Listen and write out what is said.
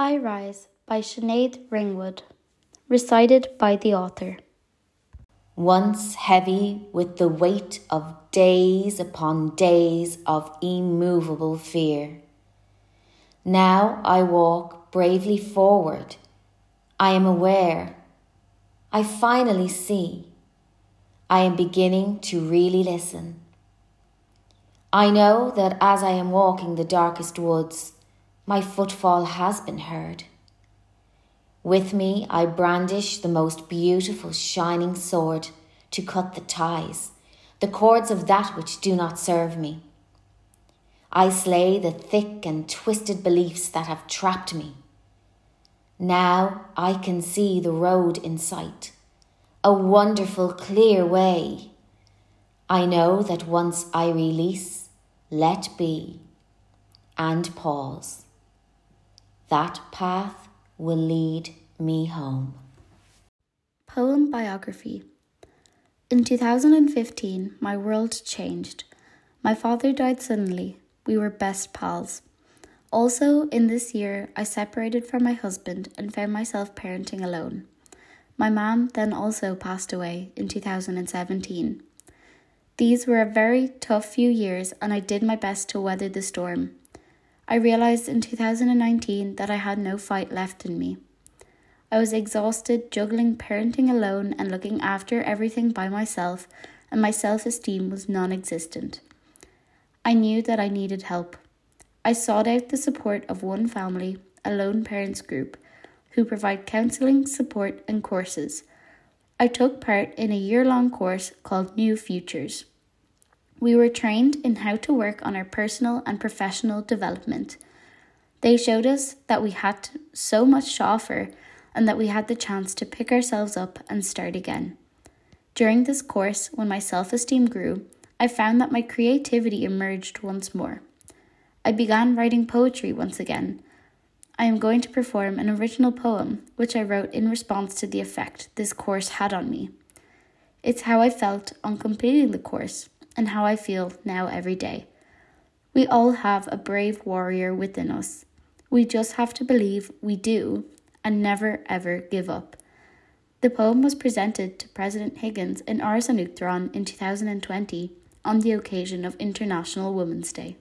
I Rise by Sinead Ringwood, recited by the author. Once heavy with the weight of days upon days of immovable fear. Now I walk bravely forward. I am aware. I finally see. I am beginning to really listen. I know that as I am walking the darkest woods, my footfall has been heard. With me, I brandish the most beautiful shining sword to cut the ties, the cords of that which do not serve me. I slay the thick and twisted beliefs that have trapped me. Now I can see the road in sight, a wonderful clear way. I know that once I release, let be, and pause that path will lead me home. Poem Biography In 2015, my world changed. My father died suddenly. We were best pals. Also, in this year, I separated from my husband and found myself parenting alone. My mom then also passed away in 2017. These were a very tough few years, and I did my best to weather the storm. I realised in 2019 that I had no fight left in me. I was exhausted juggling parenting alone and looking after everything by myself, and my self esteem was non existent. I knew that I needed help. I sought out the support of one family, a lone parents group, who provide counselling, support, and courses. I took part in a year long course called New Futures. We were trained in how to work on our personal and professional development. They showed us that we had so much to offer and that we had the chance to pick ourselves up and start again. During this course, when my self esteem grew, I found that my creativity emerged once more. I began writing poetry once again. I am going to perform an original poem which I wrote in response to the effect this course had on me. It's how I felt on completing the course and how I feel now every day. We all have a brave warrior within us. We just have to believe we do and never ever give up. The poem was presented to President Higgins in an in 2020 on the occasion of International Women's Day.